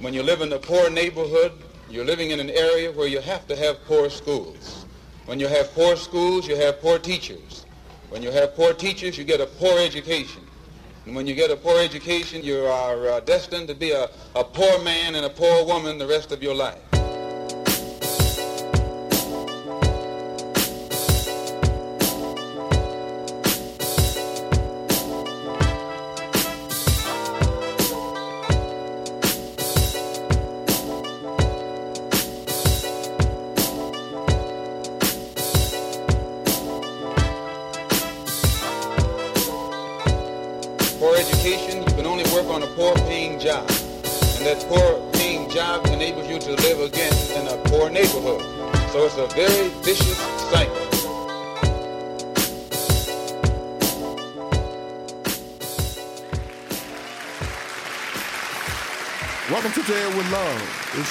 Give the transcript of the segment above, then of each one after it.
When you live in a poor neighborhood, you're living in an area where you have to have poor schools. When you have poor schools, you have poor teachers. When you have poor teachers, you get a poor education. And when you get a poor education, you are uh, destined to be a, a poor man and a poor woman the rest of your life.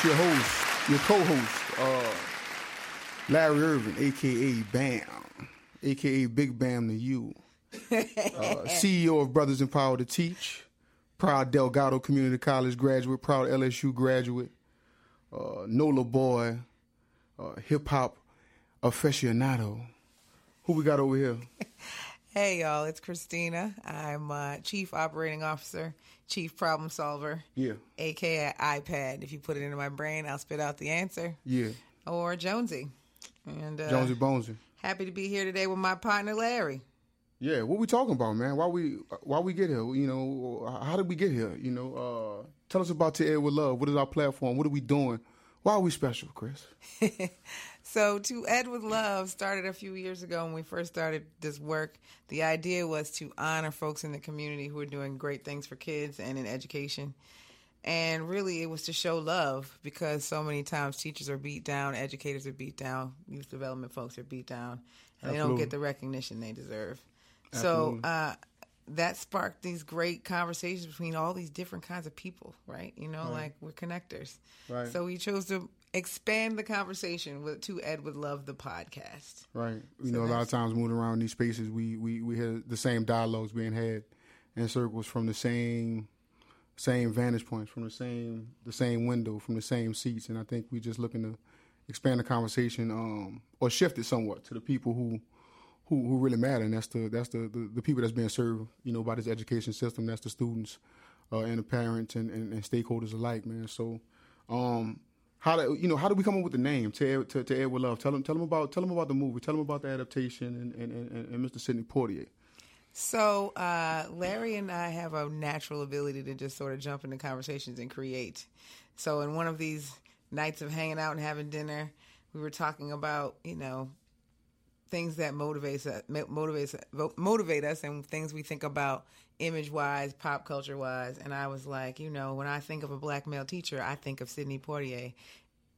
It's your host, your co-host, uh, Larry Irvin, aka Bam, aka Big Bam to you, uh, CEO of Brothers Empowered to Teach, proud Delgado Community College graduate, proud LSU graduate, uh, NOLA boy, uh, hip hop aficionado. Who we got over here? Hey y'all, it's Christina. I'm uh, Chief Operating Officer, Chief Problem Solver, Yeah, aka iPad. If you put it into my brain, I'll spit out the answer. yeah, Or Jonesy. And uh, Jonesy Bonesy. happy to be here today with my partner Larry. Yeah, what we talking about, man? Why we why we get here? You know, how did we get here? You know, uh, tell us about To Ed with Love. What is our platform? What are we doing? Why are we special, Chris? So, To Ed with Love started a few years ago when we first started this work. The idea was to honor folks in the community who are doing great things for kids and in education. And really, it was to show love because so many times teachers are beat down, educators are beat down, youth development folks are beat down, and they don't get the recognition they deserve. So, uh, that sparked these great conversations between all these different kinds of people, right? You know, like we're connectors. Right. So we chose to expand the conversation with to Ed would love the podcast. Right. You know, a lot of times moving around these spaces, we we we hear the same dialogues being had in circles from the same same vantage points, from the same the same window, from the same seats, and I think we just looking to expand the conversation um, or shift it somewhat to the people who. Who, who really matter, and that's the that's the, the, the people that's being served, you know, by this education system. That's the students, uh, and the parents and, and, and stakeholders alike, man. So, um, how do you know how do we come up with the name to to, to Ed with Love? Tell them tell them about tell them about the movie. Tell them about the adaptation and and, and, and Mr. Sidney Poitier. So uh, Larry and I have a natural ability to just sort of jump into conversations and create. So in one of these nights of hanging out and having dinner, we were talking about you know things that motivates us, motivates motivate us, and things we think about image wise, pop culture wise. And I was like, you know, when I think of a black male teacher, I think of Sidney Poitier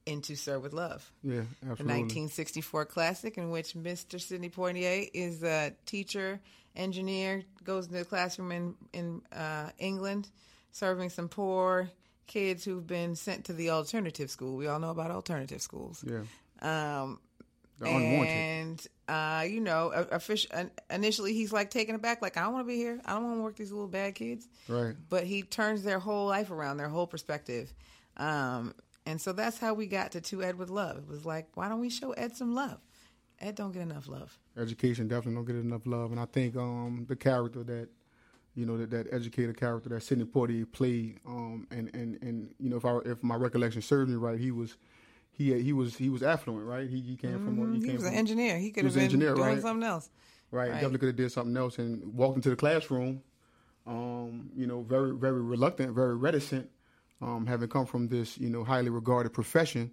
into Sir with Love. Yeah, The 1964 classic in which Mr. Sidney Poitier is a teacher, engineer, goes into the classroom in, in uh, England, serving some poor kids who've been sent to the alternative school. We all know about alternative schools. Yeah, Um, unwanted. and uh, you know, a- offic- uh, initially he's like taken aback, like I don't want to be here. I don't want to work these little bad kids. Right. But he turns their whole life around, their whole perspective. Um, and so that's how we got to two Ed with Love. It was like, why don't we show Ed some love? Ed don't get enough love. Education definitely don't get enough love, and I think um, the character that you know that, that educator character that Sidney Poitier played, um, and, and, and you know if I if my recollection serves me right, he was he he was he was affluent, right? He, he came from he, He came was from, an engineer. He could was have been engineer, doing right? something else. Right, Right. definitely could have did something else and walked into the classroom. Um, you know, very very reluctant, very reticent, um, having come from this you know highly regarded profession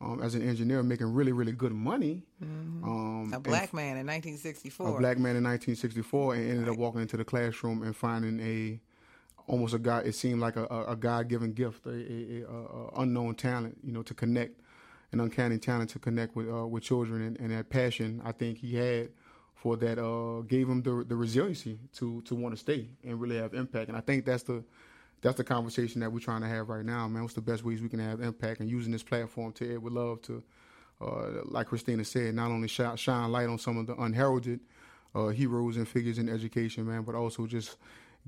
um, as an engineer, making really really good money. Um, A black man in 1964. a black man in 1964, and ended up walking into the classroom and finding a almost a God. It seemed like a, a, a God given gift, a, a, a, a unknown talent, you know, to connect, an uncanny talent to connect with uh, with children, and, and that passion I think he had for that uh, gave him the the resiliency to to want to stay and really have impact. And I think that's the that's the conversation that we're trying to have right now, man. What's the best ways we can have impact and using this platform to would love to, uh, like Christina said, not only shine, shine light on some of the unheralded uh, heroes and figures in education, man, but also just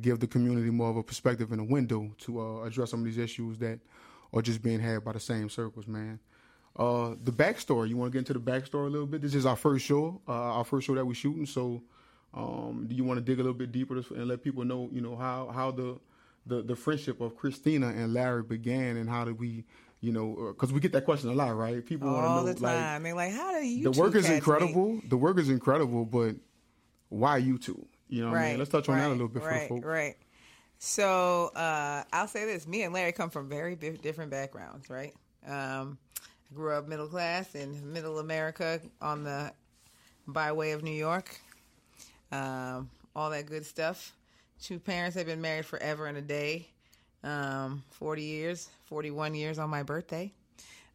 give the community more of a perspective and a window to uh, address some of these issues that are just being had by the same circles, man. Uh, the backstory. You want to get into the backstory a little bit? This is our first show, uh, our first show that we're shooting. So, um, do you want to dig a little bit deeper and let people know, you know, how how the the, the friendship of Christina and Larry began, and how did we, you know, because uh, we get that question a lot, right? People want to know, the time. like, they're like, how do you? The work is incredible. The work is incredible, but why you two? You know, what right, I mean? Let's touch on right, that a little bit right, for the folks. Right. So uh, I'll say this: me and Larry come from very different backgrounds, right? Um, grew up middle class in middle America on the by way of New York. Um, all that good stuff. Two parents have been married forever and a day. Um, 40 years, 41 years on my birthday.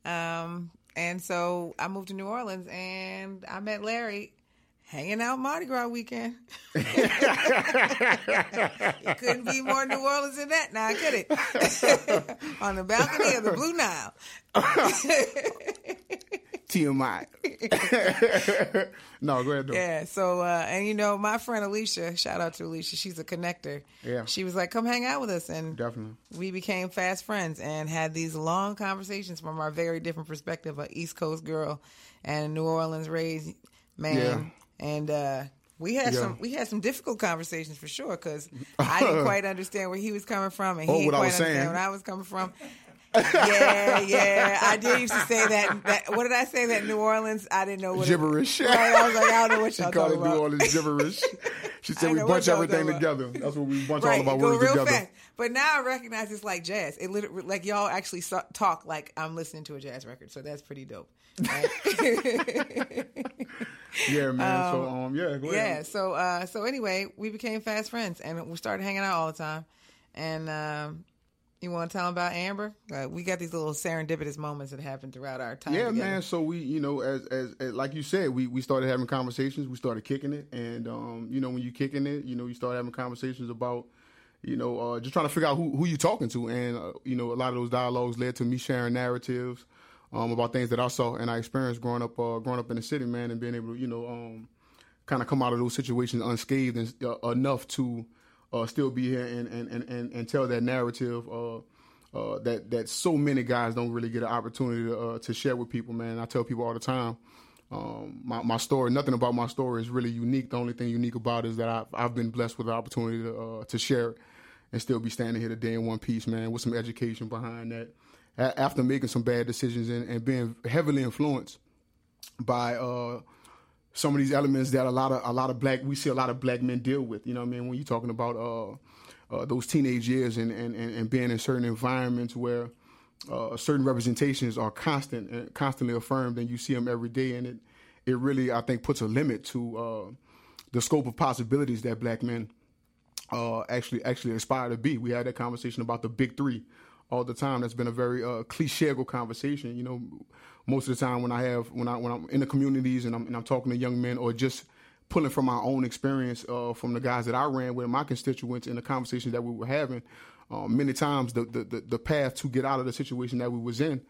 Um, and so I moved to New Orleans and I met Larry hanging out Mardi Gras weekend. you couldn't be more New Orleans than that now, could it? On the balcony of the Blue Nile. TMI. no, go ahead. Though. Yeah. So, uh, and you know, my friend Alicia, shout out to Alicia. She's a connector. Yeah. She was like, "Come hang out with us," and definitely we became fast friends and had these long conversations from our very different perspective. A East Coast girl and New Orleans raised man. Yeah. And uh, we had Yeah. some we had some difficult conversations for sure because I didn't quite understand where he was coming from and he Oh, didn't what I quite understand where I was coming from. Yeah, yeah. I did used to say that, that. What did I say? That New Orleans, I didn't know what it- gibberish. right, I was like, I don't know what y'all called it New. Orleans gibberish. She said we bunch everything about. together. That's what we bunch right, all of our go words real together. fast. But now I recognize it's like jazz. It literally, like y'all actually so- talk like I'm listening to a jazz record, so that's pretty dope. Right? Yeah, man. so um, yeah, go yeah. ahead. So uh, so anyway, we became fast friends, and we started hanging out all the time. And um, you want to tell them about Amber? Uh, we got these little serendipitous moments that happen throughout our time. Yeah, together. man. So we, you know, as, as as like you said, we we started having conversations. We started kicking it, and um, you know, when you kicking it, you know, you start having conversations about, you know, uh, just trying to figure out who who you talking to, and uh, you know, a lot of those dialogues led to me sharing narratives um, about things that I saw and I experienced growing up, uh, growing up in the city, man, and being able to, you know, um, kind of come out of those situations unscathed and, uh, enough to uh, still be here and and, and, and, and tell that narrative uh, uh, that that so many guys don't really get an opportunity to, uh, to share with people. Man, I tell people all the time. Um, my, my story, nothing about my story is really unique. The only thing unique about it is that I've, I've been blessed with the opportunity to, uh, to share it and still be standing here today in one piece, man, with some education behind that. A- after making some bad decisions and, and being heavily influenced by uh, some of these elements that a lot of a lot of black we see a lot of black men deal with. You know what I mean? When you're talking about uh, uh, those teenage years and, and, and, and being in certain environments where uh, certain representations are constant and constantly affirmed, and you see them every day, and it it really I think puts a limit to uh, the scope of possibilities that black men uh, actually actually aspire to be. We had that conversation about the big three all the time. That's been a very uh, cliche conversation. You know, most of the time when I have when I when I'm in the communities and I'm and I'm talking to young men or just pulling from my own experience uh, from the guys that I ran with, my constituents, in the conversations that we were having. Um, many times the, the the path to get out of the situation that we was in,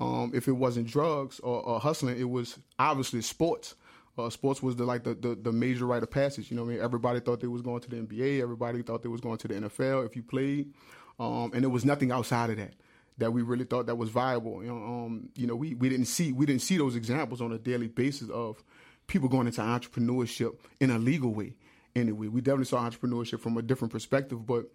um, if it wasn't drugs or, or hustling, it was obviously sports. Uh, sports was the like the, the, the major rite of passage. You know, I mean, everybody thought they was going to the NBA. Everybody thought they was going to the NFL if you played, um, and there was nothing outside of that that we really thought that was viable. You know, um, you know, we, we didn't see we didn't see those examples on a daily basis of people going into entrepreneurship in a legal way. Anyway, we definitely saw entrepreneurship from a different perspective, but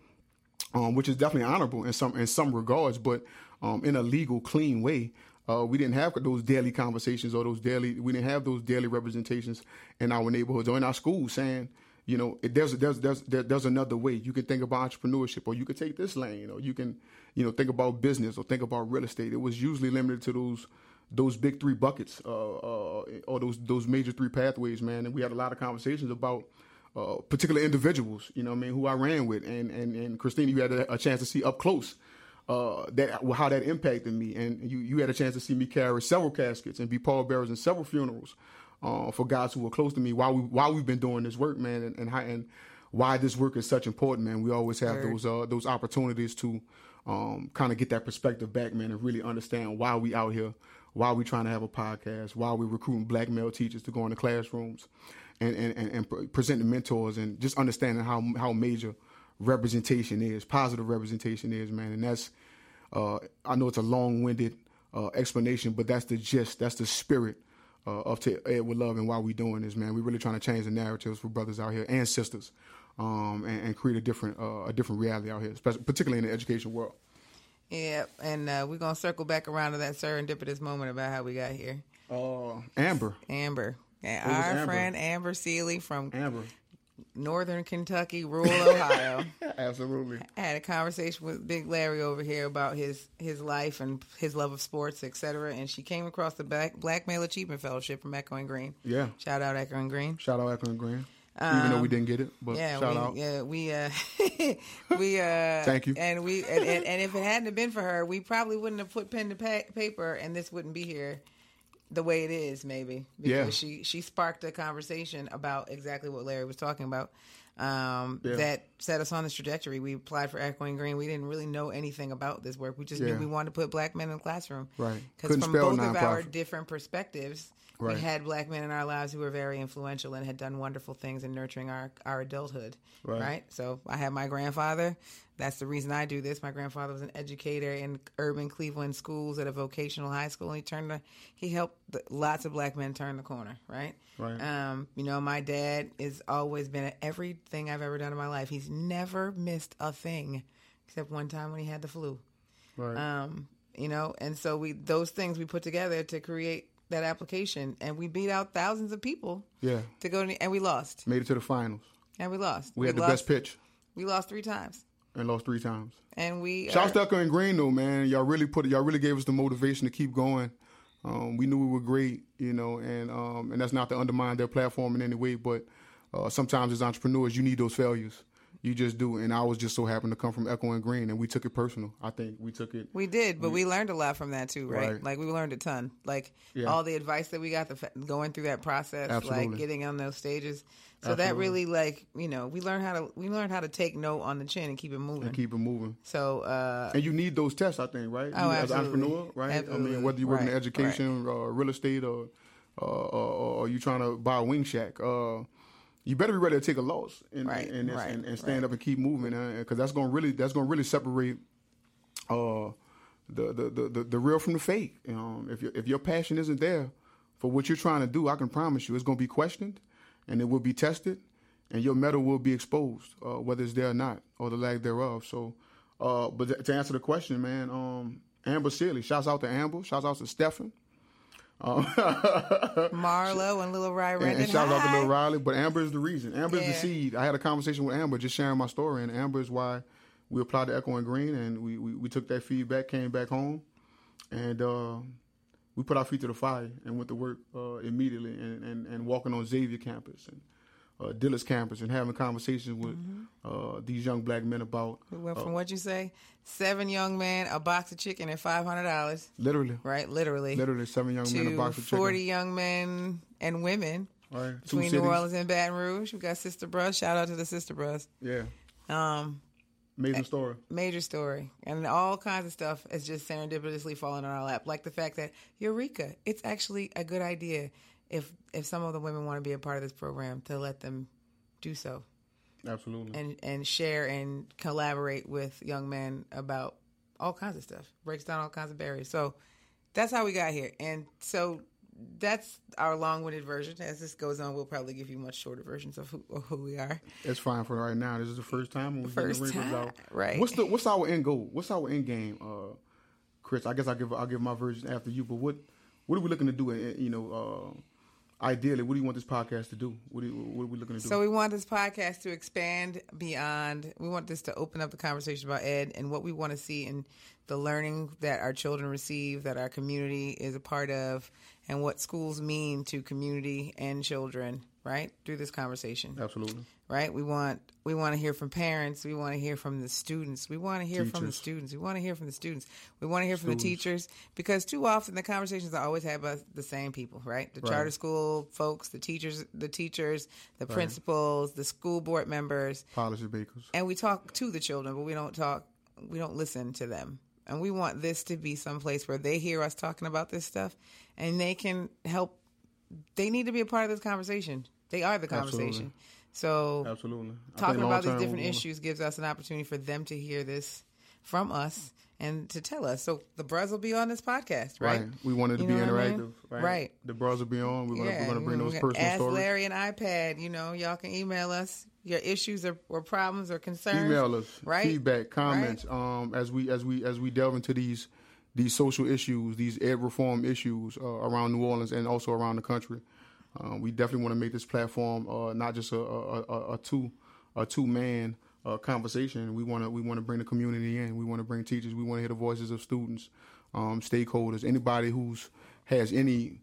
um, which is definitely honorable in some in some regards, but um, in a legal, clean way. Uh, we didn't have those daily conversations or those daily. We didn't have those daily representations in our neighborhoods or in our schools saying, you know, there's there's there's there's another way. You can think about entrepreneurship, or you could take this lane, or you can, you know, think about business or think about real estate. It was usually limited to those those big three buckets, uh, uh, or those those major three pathways, man. And we had a lot of conversations about uh, particular individuals, you know, I mean, who I ran with, and and and Christina, you had a, a chance to see up close uh, that how that impacted me, and you you had a chance to see me carry several caskets and be pallbearers in several funerals uh, for guys who were close to me while we while we've been doing this work, man, and and, how, and why this work is such important, man. We always have Word. those uh, those opportunities to um, kind of get that perspective back, man, and really understand why we out here, why we trying to have a podcast, why we recruiting black male teachers to go into classrooms, and and, and, and presenting mentors, and just understanding how how major representation is, positive representation is, man, and that's Uh, I know it's a long-winded uh, explanation, but that's the gist. That's the spirit uh, of to Ed with Love and why we doing this, man. We're really trying to change the narratives for brothers out here and sisters, um, and, and, create a different uh, a different reality out here, especially, particularly in the education world. Yeah, and uh, we're gonna circle back around to that serendipitous moment about how we got here. Uh, Amber. Amber. And our Amber. friend Amber Seeley from Amber. Northern Kentucky, rural Ohio. Absolutely. I had a conversation with Big Larry over here about his his life and his love of sports, etc. And she came across the Black, Black Male Achievement Fellowship from Echoing Green. Yeah. Shout out Echoing Green. Shout out Echoing Green. Um, Even though we didn't get it, but yeah, shout we, out. Yeah, we uh, we uh, thank you. And we and, and, and, if it hadn't been for her, we probably wouldn't have put pen to pa- paper, and this wouldn't be here the way it is, maybe because yeah. she she sparked a conversation about exactly what Larry was talking about. Um, yeah. That set us on this trajectory. We applied for Echoing Green. We didn't really know anything about this work. We just yeah. knew we wanted to put black men in the classroom. Right. Because from both of our different perspectives, Right. We had black men in our lives who were very influential and had done wonderful things in nurturing our, our adulthood. Right. right. So I had my grandfather. That's the reason I do this. My grandfather was an educator in urban Cleveland schools at a vocational high school. And he turned the, he helped the, lots of black men turn the corner. Right. Right. Um, you know, my dad has always been at everything I've ever done in my life. He's never missed a thing except one time when he had the flu. Right. Um, you know, and so we those things we put together to create that application, and we beat out thousands of people. Yeah. To go to, and we lost. Made it to the finals. And we lost. We, we had the best pitch. We lost three times. And lost three times. And we. Shout out to and Green though, man. Y'all really put y'all really gave us the motivation to keep going. Um, we knew we were great, you know, and um, and that's not to undermine their platform in any way, but uh, sometimes as entrepreneurs, you need those failures you just do. And I was just so happened to come from Echoing Green, and we took it personal. I think we took it. We did, but we, we learned a lot from that too, right? right. Like we learned a ton. Like yeah. all the advice that we got, the going through that process, Absolutely. like getting on those stages. So Absolutely. that really, like you know, we learned how to we learned how to take note on the chin and keep it moving. And keep it moving. So uh, and you need those tests, I think, right? Oh, you, as an entrepreneur, right? Absolutely. I mean, whether you work right. in education, right. uh, real estate, or, uh, or, or you trying to buy a wing shack. Uh, you better be ready to take a loss and right, and, and, right, and, and, stand right. up and keep moving because uh, that's gonna really that's gonna really separate uh, the, the, the, the, the real from the fake. Um, if your if your passion isn't there for what you're trying to do, I can promise you it's gonna be questioned and it will be tested and your metal will be exposed, uh, whether it's there or not or the lack thereof. So, uh, but to answer the question, man, um, Amber Seeley, shouts out to Amber, shouts out to Stephen. Um, Marlo and Little Riley. And, and shout out to Little Riley. But Amber is the reason. Amber yeah. is the seed. I had a conversation with Amber just sharing my story, and Amber is why we applied to Echoing Green, and we, we, we took that feedback, came back home, and uh, we put our feet to the fire and went to work uh, immediately and, and, and walking on Xavier campus and uh, Dillard's campus and having conversations with mm-hmm. uh, these young black men about. We went from uh, what you say, seven young men, a box of chicken, and five hundred dollars. Literally, right? Literally, literally seven young men, a box of chicken. Forty young men and women. Right. Between New Orleans and Baton Rouge, we got Sister Brush. Shout out to the Sister Brush. Yeah. Um, Major story. Major story. And all kinds of stuff is just serendipitously falling on our lap. Like the fact that, Eureka, it's actually a good idea if if some of the women want to be a part of this program to let them do so. Absolutely. And and share and collaborate with young men about all kinds of stuff. Breaks down all kinds of barriers. So that's how we got here. And so that's our long-winded version. As this goes on, we'll probably give you much shorter versions of who, of who we are. It's fine for right now. This is the first time when we first time, out. right? What's the what's our end goal? What's our end game, uh, Chris? I guess I'll give I'll give my version after you. But what what are we looking to do? You know, uh, ideally, what do you want this podcast to do? What, do you, what are we looking to do? So we want this podcast to expand beyond. We want this to open up the conversation about ed and what we want to see in the learning that our children receive, that our community is a part of, and what schools mean to community and children. Right through this conversation. Absolutely. Right. We want we want to hear from parents. We want to hear from the students. We want to hear teachers. from the students. We want to hear from the students. We want to hear from the teachers because too often the conversations are always had by the same people. Right. The right. charter school folks, the teachers, the teachers, the right. principals, the school board members, policy makers, and we talk to the children, but we don't talk. We don't listen to them. And we want this to be some place where they hear us talking about this stuff and they can help. They need to be a part of this conversation. They are the conversation. Absolutely. So, absolutely, talking about these different issues gives us an opportunity for them to hear this from us and to tell us. So the bros will be on this podcast, right? Right. We wanted to You be what I interactive. mean? Right. Right. The bros will be on. We're gonna gonna bring those personal Ask stories. Larry and iPad. You know, y'all can email us your issues or, or problems or concerns. Email us right? feedback, comments. Um, as we as we as we delve into these these social issues, these ed reform issues uh, around New Orleans and also around the country. Um, we definitely want to make this platform uh, not just a, a, a, a two a two man uh, conversation. We want to we want to bring the community in. We want to bring teachers. We want to hear the voices of students, um, stakeholders, anybody who's has any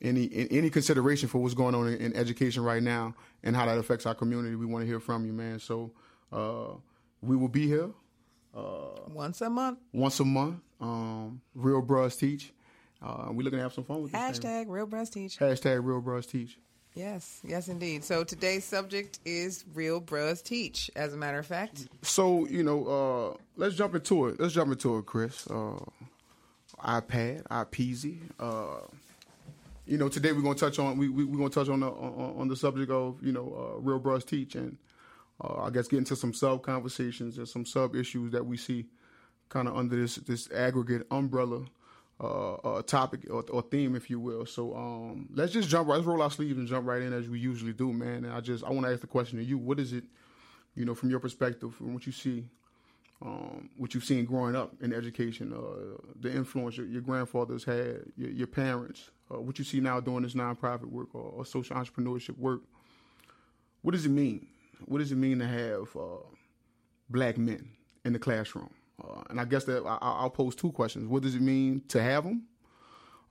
any any consideration for what's going on in, in education right now and how that affects our community. We want to hear from you, man. So uh, we will be here Once a month. once a month. Um, Real Bros Teach. Uh, we're looking to have some fun with this thing. Hashtag real bros teach. Hashtag Real Bros Teach. Yes, yes, indeed. So today's subject is real bros teach. As a matter of fact, So you know, uh, let's jump into it. Let's jump into it, Chris. Uh, iPad, iPeasy. Uh, you know, today we're gonna touch on we we are gonna touch on the on, on the subject of you know uh, real bros teach and uh, I guess get into some sub conversations and some sub issues that we see kind of under this this aggregate umbrella uh, uh, topic or, or theme, if you will. So um, let's just jump right, let's roll our sleeves and jump right in as we usually do, man. And I just I want to ask the question to you: What is it, you know, from your perspective, from what you see, um, what you've seen growing up in education, uh, the influence your, your grandfathers had, your, your parents, uh, what you see now doing this nonprofit work or, or social entrepreneurship work. What does it mean? What does it mean to have uh, black men in the classroom? Uh, and I guess that I, I'll pose two questions. What does it mean to have them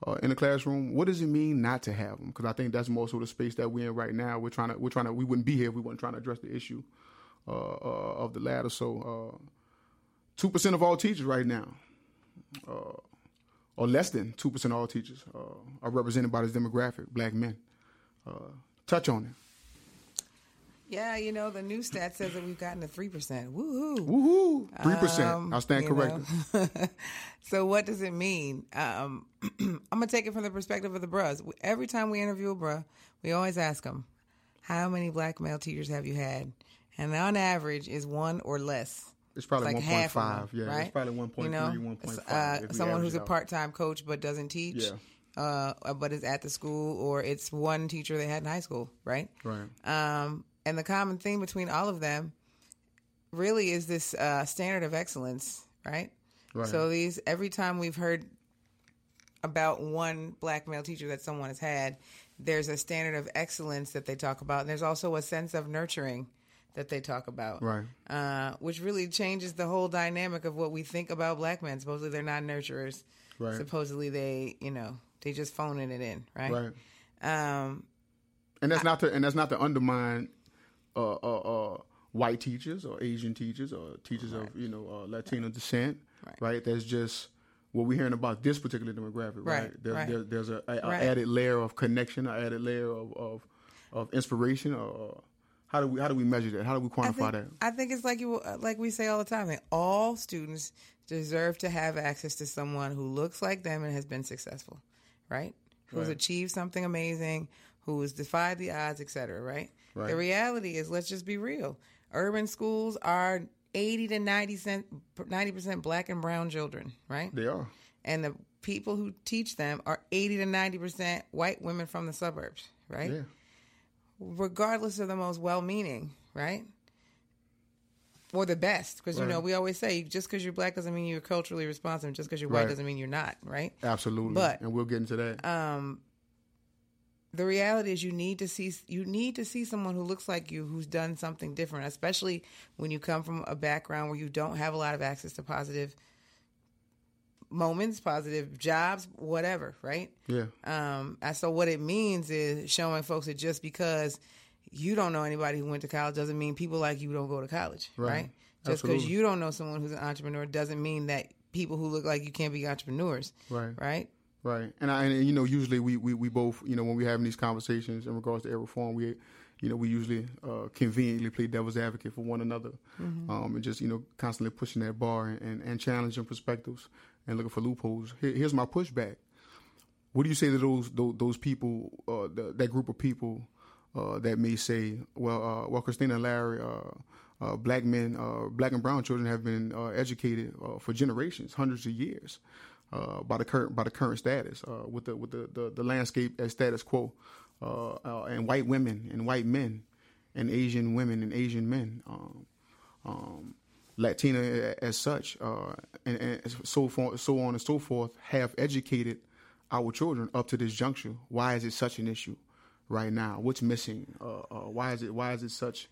uh, in the classroom? What does it mean not to have them? Because I think that's more so the space that we're in right now. We're trying to, we're trying to, we wouldn't be here if we weren't trying to address the issue uh, uh, of the latter. So, uh, two percent of all teachers right now, uh, or less than two percent of all teachers, are represented by this demographic, black men. Touch on it. Yeah, you know the new stat says that we've gotten to three percent. Woohoo! Woohoo! Three percent. Um, I'll stand corrected. so what does it mean? Um, I'm gonna take it from the perspective of the bros. Every time we interview a bruh, we always ask them, "How many black male teachers have you had?" And on average, is one or less. It's probably like one half five. Yeah, right? it's probably one point you know, one point uh, five. if we someone who's a part-time coach but doesn't teach, uh, but is at the school, or it's one teacher they had in high school, right? Right. Um, and the common theme between all of them really is this uh, standard of excellence, right? Right. So these every time we've heard about one black male teacher that someone has had, there's a standard of excellence that they talk about, and there's also a sense of nurturing that they talk about, Right. Uh, which really changes the whole dynamic of what we think about black men. Supposedly they're not nurturers. Right. Supposedly they, you know, they just phoning it in, right? Right. Um, And that's not to and that's not to undermine uh, uh, uh, white teachers or Asian teachers or teachers of you know uh, Latino descent. Right. That's just what we're hearing about this particular demographic. Right. Right, There's, right. There, there's a, a, a Right. added layer of connection, an added layer of of, of inspiration. Or, how do we how do we measure that? How do we I quantify think, that? I think it's like you, like we say all the time. That all students deserve to have access to someone who looks like them and has been successful, right? Who's Right. achieved something amazing, who has defied the odds, etc. Right? Right. The reality is, let's just be real. Urban schools are eighty to 90 percent black and brown children, right? They are. And the people who teach them are eighty to ninety percent white women from the suburbs, right? Yeah. regardless of the most well-meaning, right? Or the best, because you know we always say just because you're black doesn't mean you're culturally responsive. Just because you're white Right. doesn't mean you're not, right? Absolutely. But- and we'll get into that. Um, the reality is you need to see you need to see someone who looks like you who's done something different, especially when you come from a background where you don't have a lot of access to positive moments, positive jobs, whatever, right? yeah. Um, and so what it means is showing folks that just because you don't know anybody who went to college doesn't mean people like you don't go to college, Right. right? Just because you don't know someone who's an entrepreneur doesn't mean that people who look like you can't be entrepreneurs, Right. right? Right, and I, and you know, usually we, we, we both, you know, when we're having these conversations in regards to ed reform, we, you know, we usually uh, conveniently play devil's advocate for one another, um, and just you know, constantly pushing that bar and, and, and challenging perspectives and looking for loopholes. Here, here's my pushback. What do you say to those those, those people, uh, the, that group of people uh, that may say, well, uh, well, Christina and Larry, uh, uh, black men, uh, black and brown children have been uh, educated uh, for generations, hundreds of years, uh, by the current by the current status, uh, with the with the, the, the landscape as status quo, uh, uh, and white women and white men, and Asian women and Asian men, um, um, Latina as such, uh, and, and, so forth, so on and so forth, have educated our children up to this juncture. Why is it such an issue right now? What's missing? why is it why is it such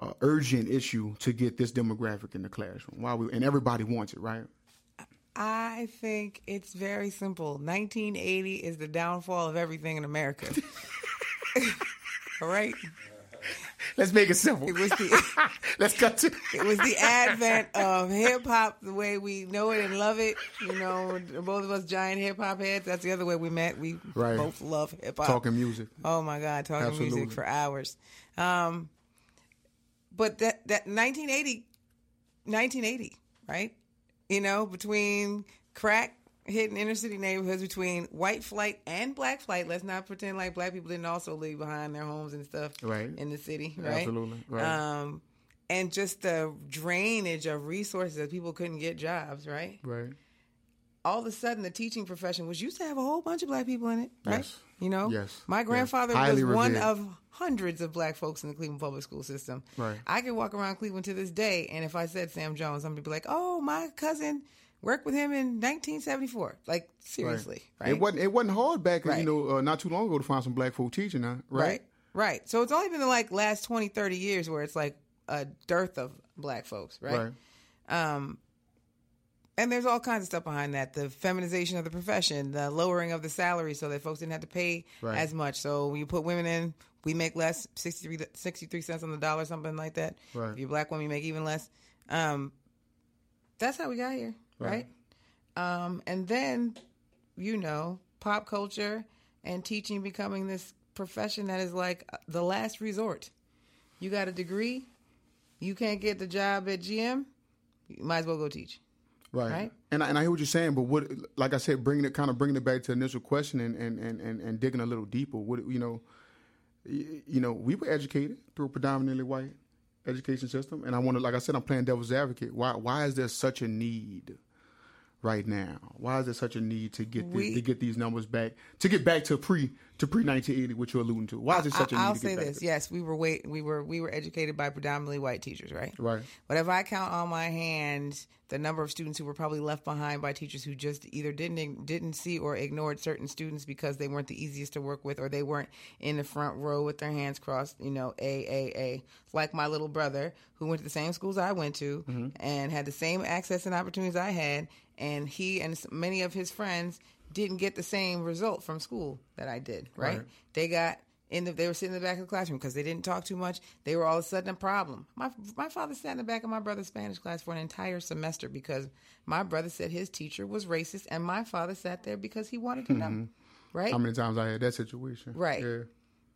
uh, urgent issue to get this demographic in the classroom. Why we and everybody wants it, right? I think it's very simple. 1980 is the downfall of everything in America. All right. Let's make it simple. It was the let's cut to it was the advent of hip hop the way we know it and love it. You know, both of us giant hip hop heads. That's the other way we met. We right. both love hip hop. Talking music. Oh my God, talking Absolutely. music for hours. Um, but that that 1980, 1980, right? You know, between crack hitting inner city neighborhoods between white flight and black flight. Let's not pretend like black people didn't also leave behind their homes and stuff right. in the city, right? Absolutely. Right. Um, and just the drainage of resources that people couldn't get jobs, right? Right. All of a sudden, the teaching profession was used to have a whole bunch of black people in it, right? Yes. You know, yes. My grandfather yes. was revered. one of hundreds of black folks in the Cleveland public school system. Right. I could walk around Cleveland to this day, and if I said Sam Jones, somebody would be like, "Oh, my cousin." worked with him in 1974. Like seriously, right? right? It wasn't it wasn't hard back, right. you know, uh, not too long ago to find some black folk teaching, huh? Right? right, right. So it's only been the like last 20, 30 years where it's like a dearth of black folks, right? Right. Um, and there's all kinds of stuff behind that. The feminization of the profession, the lowering of the salary so that folks didn't have to pay right. as much. So when you put women in, we make less, 63, 63 cents on the dollar, something like that. Right. If you're black woman, you make even less. Um, that's how we got here right? right? Um, and then, you know, pop culture and teaching becoming this profession that is like the last resort. You got a degree, you can't get the job at GM, you might as well go teach. Right. right. And I, and I hear what you're saying, but what, like I said, bringing it, kind of bringing it back to initial question and, and, and, and, and digging a little deeper. What you know, you know, we were educated through a predominantly white education system, and I want to, like I said, I'm playing devil's advocate. Why why is there such a need? Right now? Why is there such a need to get we, to get these numbers back to get back to pre to pre nineteen eighty, which you're alluding to? Why is there such a need? I'll to say this: back yes, we were wait, we were we were educated by predominantly white teachers, right? Right. But if I count on my hand the number of students who were probably left behind by teachers who just either didn't didn't see or ignored certain students because they weren't the easiest to work with or they weren't in the front row with their hands crossed, you know, a a a. Like my little brother who went to the same schools I went to mm-hmm. and had the same access and opportunities I had and he and many of his friends didn't get the same result from school that I did. Right? right. They got in the, they were sitting in the back of the classroom because they didn't talk too much. They were all of a sudden a problem. My my father sat in the back of my brother's Spanish class for an entire semester because my brother said his teacher was racist, and my father sat there because he wanted to know. Mm-hmm. Right? How many times I had that situation? Right. Yeah.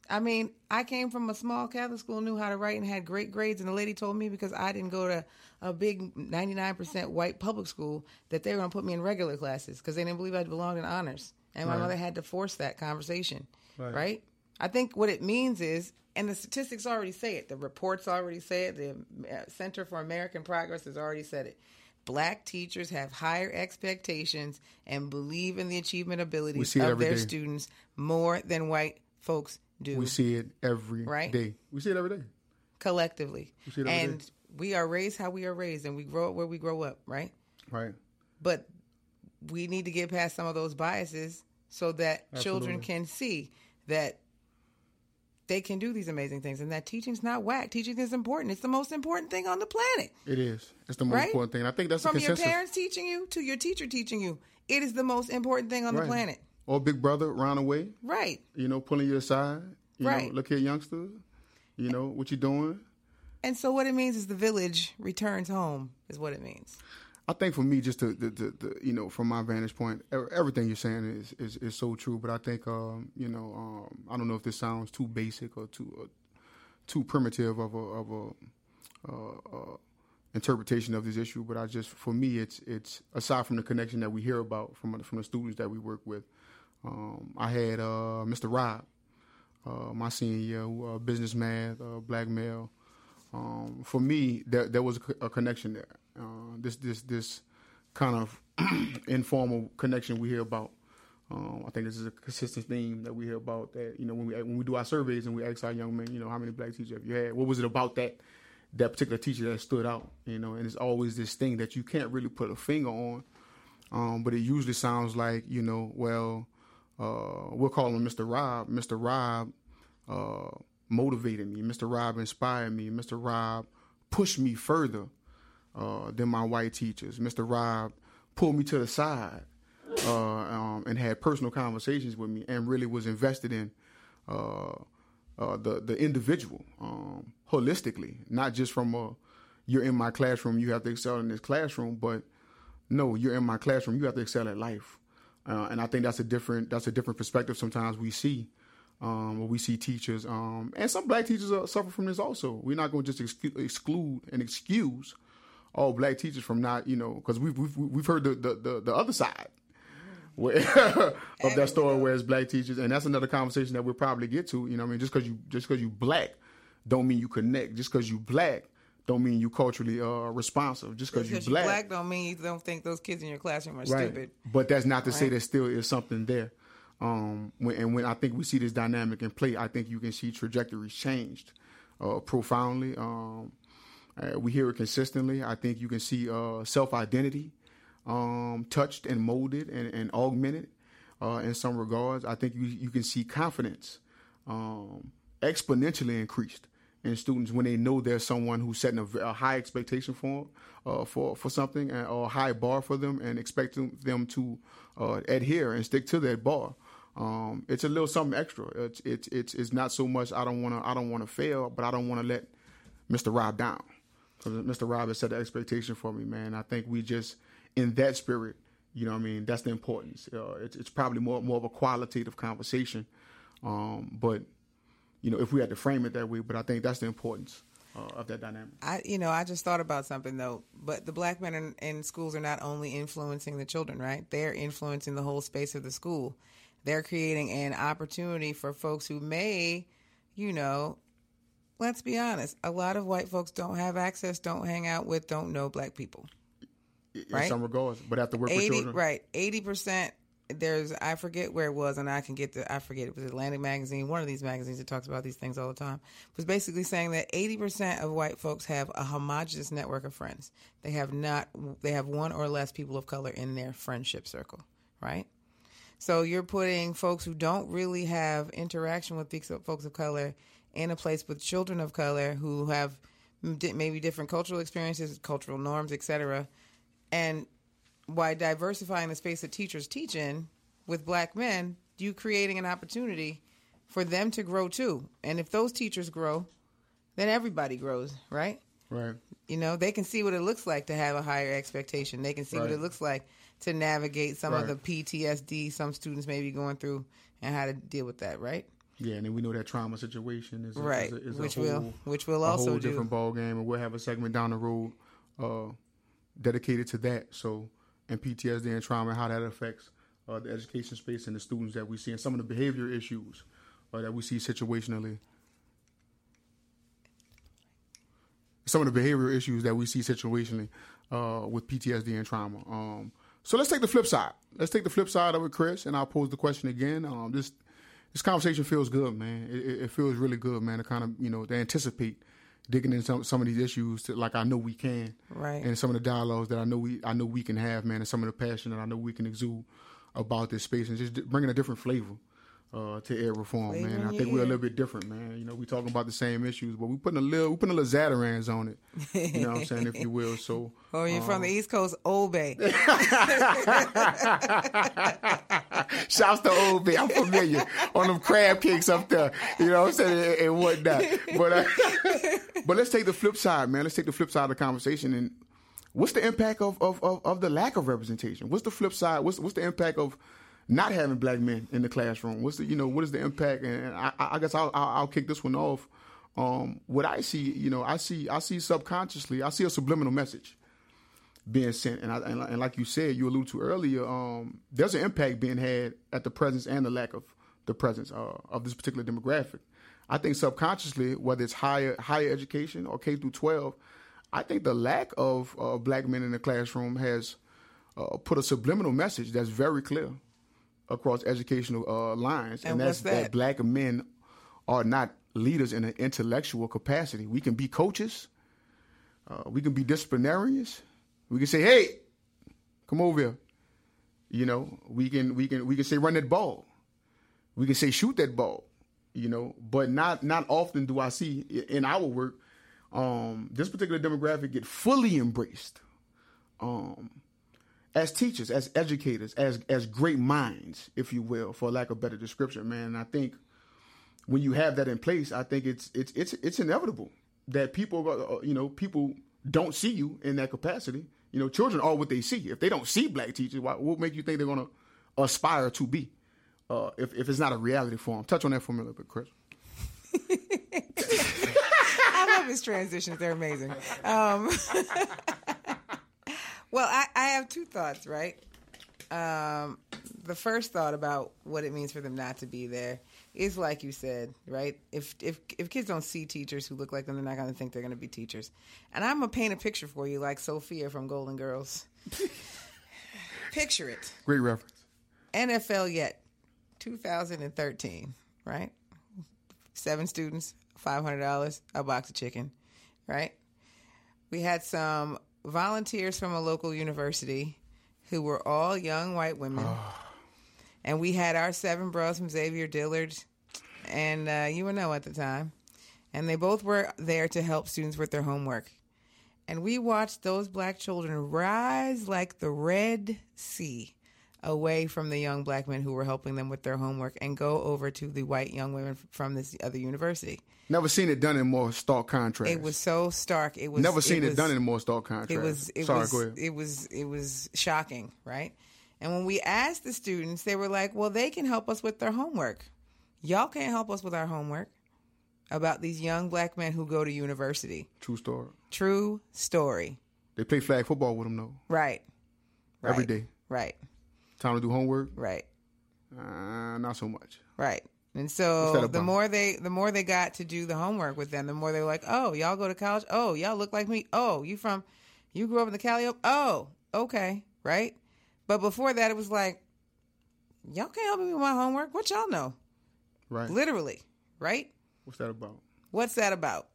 I mean, I came from a small Catholic school, knew how to write, and had great grades. And the lady told me because I didn't go to a big 99% white public school that they were going to put me in regular classes because they didn't believe I belonged in honors. And my right. mother had to force that conversation. Right. right. I think what it means is, and the statistics already say it, the reports already say it, the uh, Center for American Progress has already said it. Black teachers have higher expectations and believe in the achievement abilities of their day. students more than white folks do. We see it every right? day. We see it every day. Collectively. We see it every and day. we are raised how we are raised and we grow up where we grow up, right? Right. But we need to get past some of those biases so that Absolutely. children can see that they can do these amazing things and that teaching's not whack. Teaching is important. It's the most important thing on the planet. It is. It's the most right? important thing. And I think that's from your parents teaching you to your teacher teaching you. It is the most important thing on right. the planet or big brother round away. Right. You know, pulling you aside. You right. Know, look here, youngster. You know what you doing. And so, what it means is the village returns home. Is what it means. I think for me, just to, the, the, the, you know, from my vantage point, everything you're saying is is, is so true. But I think, um, you know, um, I don't know if this sounds too basic or too uh, too primitive of a of a uh, uh, interpretation of this issue. But I just, for me, it's it's aside from the connection that we hear about from from the students that we work with, um, I had uh, Mr. Rob, uh, my senior year, uh, business math, uh, black male. Um, for me, there, there was a, a connection there. Uh, this this this kind of informal connection we hear about. Um, I think this is a consistent theme that we hear about. That you know when we when we do our surveys and we ask our young men, you know, how many black teachers have you had? What was it about that that particular teacher that stood out? You know, and it's always this thing that you can't really put a finger on, um, but it usually sounds like you know, well, uh, we'll call him Mr. Rob. Mr. Rob uh, motivated me. Mr. Rob inspired me. Mr. Rob pushed me further uh, than my white teachers. Mr. Rob pulled me to the side uh, um, and had personal conversations with me and really was invested in uh, uh, the the individual um, holistically, not just from a you're in my classroom, you have to excel in this classroom, but no, you're in my classroom, you have to excel at life. Uh, and I think that's a different that's a different perspective. Sometimes we see um, we see teachers um, and some black teachers suffer from this also. We're not going to just exclude and excuse all black teachers from not you know because we've, we've we've heard the the, the, the other side where, of that story where it's black teachers, and that's another conversation that we'll probably get to. You know, I mean, just because you just because you black don't mean you connect. Just because you black don't mean you culturally uh, responsive. Just because you black, black don't mean you don't think those kids in your classroom are right. stupid. But that's not to right. say there still is something there. Um, when, and when I think we see this dynamic in play, I think you can see trajectories changed uh, profoundly. Um, uh, we hear it consistently. I think you can see uh, self identity um, touched and molded and, and augmented uh, in some regards. I think you you can see confidence um, exponentially increased in students when they know there's someone who's setting a, a high expectation for uh, for for something or a high bar for them and expecting them to uh, adhere and stick to that bar. Um, it's a little something extra. It's it's it's, it's not so much I don't want to I don't want to fail, but I don't want to let Mr. Rob down. Because Mr. Rob has set the expectation for me, man. I think we just in that spirit, you know, what I mean, that's the importance. Uh, it's, it's probably more more of a qualitative conversation, um, but you know, if we had to frame it that way, but I think that's the importance. Uh, of that dynamic. I, you know, I just thought about something though. But the black men in, in, schools are not only influencing the children, right? They're influencing the whole space of the school. They're creating an opportunity for folks who may, you know, let's be honest, a lot of white folks don't have access, don't hang out with, don't know black people. In right? some regards, but have to work 80, with children. Right, eighty percent. There's I forget where it was, and I can get the I forget it was Atlantic Magazine, one of these magazines that talks about these things all the time. Was basically saying that eighty percent of white folks have a homogenous network of friends. They have not. They have one or less people of color in their friendship circle. Right. So you're putting folks who don't really have interaction with these folks of color in a place with children of color who have maybe different cultural experiences, cultural norms, etc. And by diversifying the space that teachers teach in with black men, you creating an opportunity for them to grow too. And if those teachers grow, then everybody grows, right? Right. You know, they can see what it looks like to have a higher expectation. They can see right. what it looks like to navigate some right. of the PTSD some students may be going through and how to deal with that, right? Yeah, and then we know that trauma situation is right, a, is a, is which a whole, will which will also a whole do. different ball game, and we'll have a segment down the road uh, dedicated to that. So, and PTSD and trauma, and how that affects uh, the education space and the students that we see, and some of the behavior issues uh, that we see situationally. Some of the behavioral issues that we see situationally uh, with PTSD and trauma. Um, so let's take the flip side. Let's take the flip side of it, Chris, and I'll pose the question again. Um, this this conversation feels good, man. It, it, feels really good, man. To kind of you know to anticipate digging into some, some of these issues to, like I know we can, right? And some of the dialogues that I know we I know we can have, man, and some of the passion that I know we can exude about this space, and just bringing a different flavor uh, to ed reform, man. I think we're a little bit different, man. You know, we're talking about the same issues, but we're putting a little we're putting a little Zatarain's on it. You know what I'm saying, if you will. So, oh, you're um, from the um, East Coast, Old Bay. Shouts to Old Bay. I'm familiar on them crab cakes up there. You know what I'm saying, and, and whatnot. But uh, but let's take the flip side, man. Let's take the flip side of the conversation and. What's the impact of, of, of, of the lack of representation? What's the flip side? What's what's the impact of not having black men in the classroom? What's the you know what is the impact? And I, I guess I'll, I'll, I'll kick this one off. Um, what I see, you know, I see I see subconsciously, I see a subliminal message being sent, and I, and, and like you said, you alluded to earlier, um, there's an impact being had at the presence and the lack of the presence uh, of this particular demographic. I think subconsciously, whether it's higher higher education or K through 12, I think the lack of uh, black men in the classroom has uh, put a subliminal message that's very clear across educational uh, lines, And and, that's what's that? black men are not leaders in an intellectual capacity. We can be coaches, uh, we can be disciplinarians, we can say, "Hey, come over here." You know, we can we can we can say, "Run that ball." We can say, "Shoot that ball." You know, but not not often do I see in our work um, this particular demographic get fully embraced um, as teachers, as educators, as as great minds, if you will, for lack of better description, man. And I think when you have that in place, I think it's it's it's it's inevitable that people, uh, you know, people don't see you in that capacity. You know, children are what they see. If they don't see black teachers, why, what make you think they're gonna aspire to be? Uh, if if it's not a reality for them, touch on that for a little bit, Chris. I love his transitions; they're amazing. Um, well, I, I have two thoughts. Right, um, the first thought about what it means for them not to be there is like you said, right? If if if kids don't see teachers who look like them, they're not going to think they're going to be teachers. And I'm gonna paint a picture for you, like Sophia from Golden Girls. Picture it. Great reference. NFL YET 2013, right? Seven students, $500, a box of chicken, right? We had some volunteers from a local university who were all young white women. And we had our seven bros from Xavier Dillard and uh, UNO at the time. And they both were there to help students with their homework. And we watched those black children rise like the Red Sea away from the young black men who were helping them with their homework and go over to the white young women from this other university. Never seen it done in more stark contrast. It was so stark. It was Never seen it, was- done in more stark contrast. it was it Sorry, was go ahead. it was it was shocking, right? And when we asked the students, they were like, "Well, they can help us with their homework. Y'all can't help us with our homework." About these young black men who go to university. True story. True story. They play flag football with them though. Right. right. Every day. Right. Time to do homework. Right. Uh, not so much. Right. And so the more they the more they got to do the homework with them, the more they were like, "Oh, y'all go to college? Oh, y'all look like me? Oh, you from you grew up in the Cali? Oh, okay, right?" But before that, it was like, "Y'all can't help me with my homework. What y'all know? Right. Literally, right? What's that about? What's that about?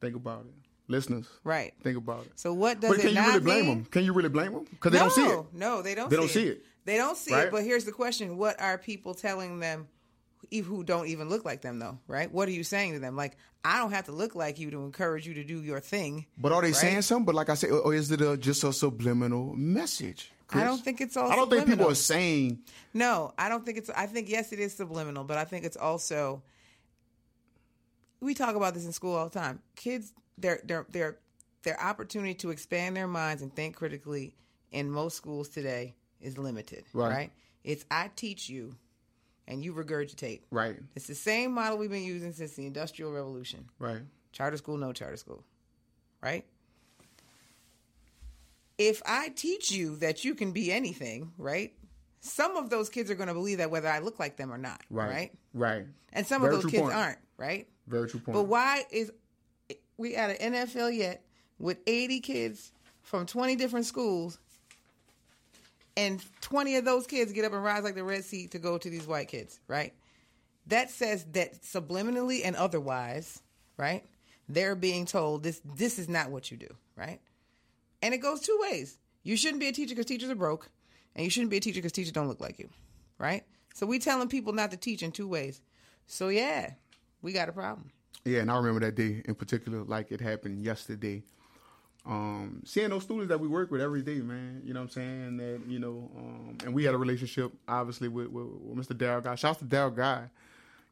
Think about it, listeners. Right. Think about it. So what does But it can you not really blame mean? them? Can you really blame them? Because they no, don't see it. No, they don't. They see don't it. see it. They don't see Right? it. But here's the question: What are people telling them? Who don't even look like them, though, right? What are you saying to them? Like, I don't have to look like you to encourage you to do your thing. But are they Right? saying something? But like I said, or is it a, just a subliminal message? I don't think it's all I don't think people are saying. No, I don't think it's. I think yes, it is subliminal, but I think it's also. We talk about this in school all the time. Kids, their their their their opportunity to expand their minds and think critically in most schools today is limited. Right. right? It's I teach you, and you regurgitate. Right. It's the same model we've been using since the Industrial Revolution. Right. Charter school, no charter school. Right? If I teach you that you can be anything, right? Some of those kids are going to believe that whether I look like them or not, Right. right? Right. And some Very of those kids point. aren't, right? Very true point. But why is we at an NFL YET with 80 kids from 20 different schools and 20 of those kids get up and rise like the Red Sea to go to these white kids, right? That says that subliminally and otherwise, right? They're being told this this is not what you do, right? And it goes two ways. You shouldn't be a teacher because teachers are broke, and you shouldn't be a teacher because teachers don't look like you, right? So we telling people not to teach in two ways. So yeah, we got a problem. Yeah, and I remember that day in particular, like it happened yesterday. Um, seeing those students that we work with every day, man. You know what I'm saying? That you know, um, and we had a relationship obviously with, with, with Mr. Darryl Guy. Shouts to Darryl Guy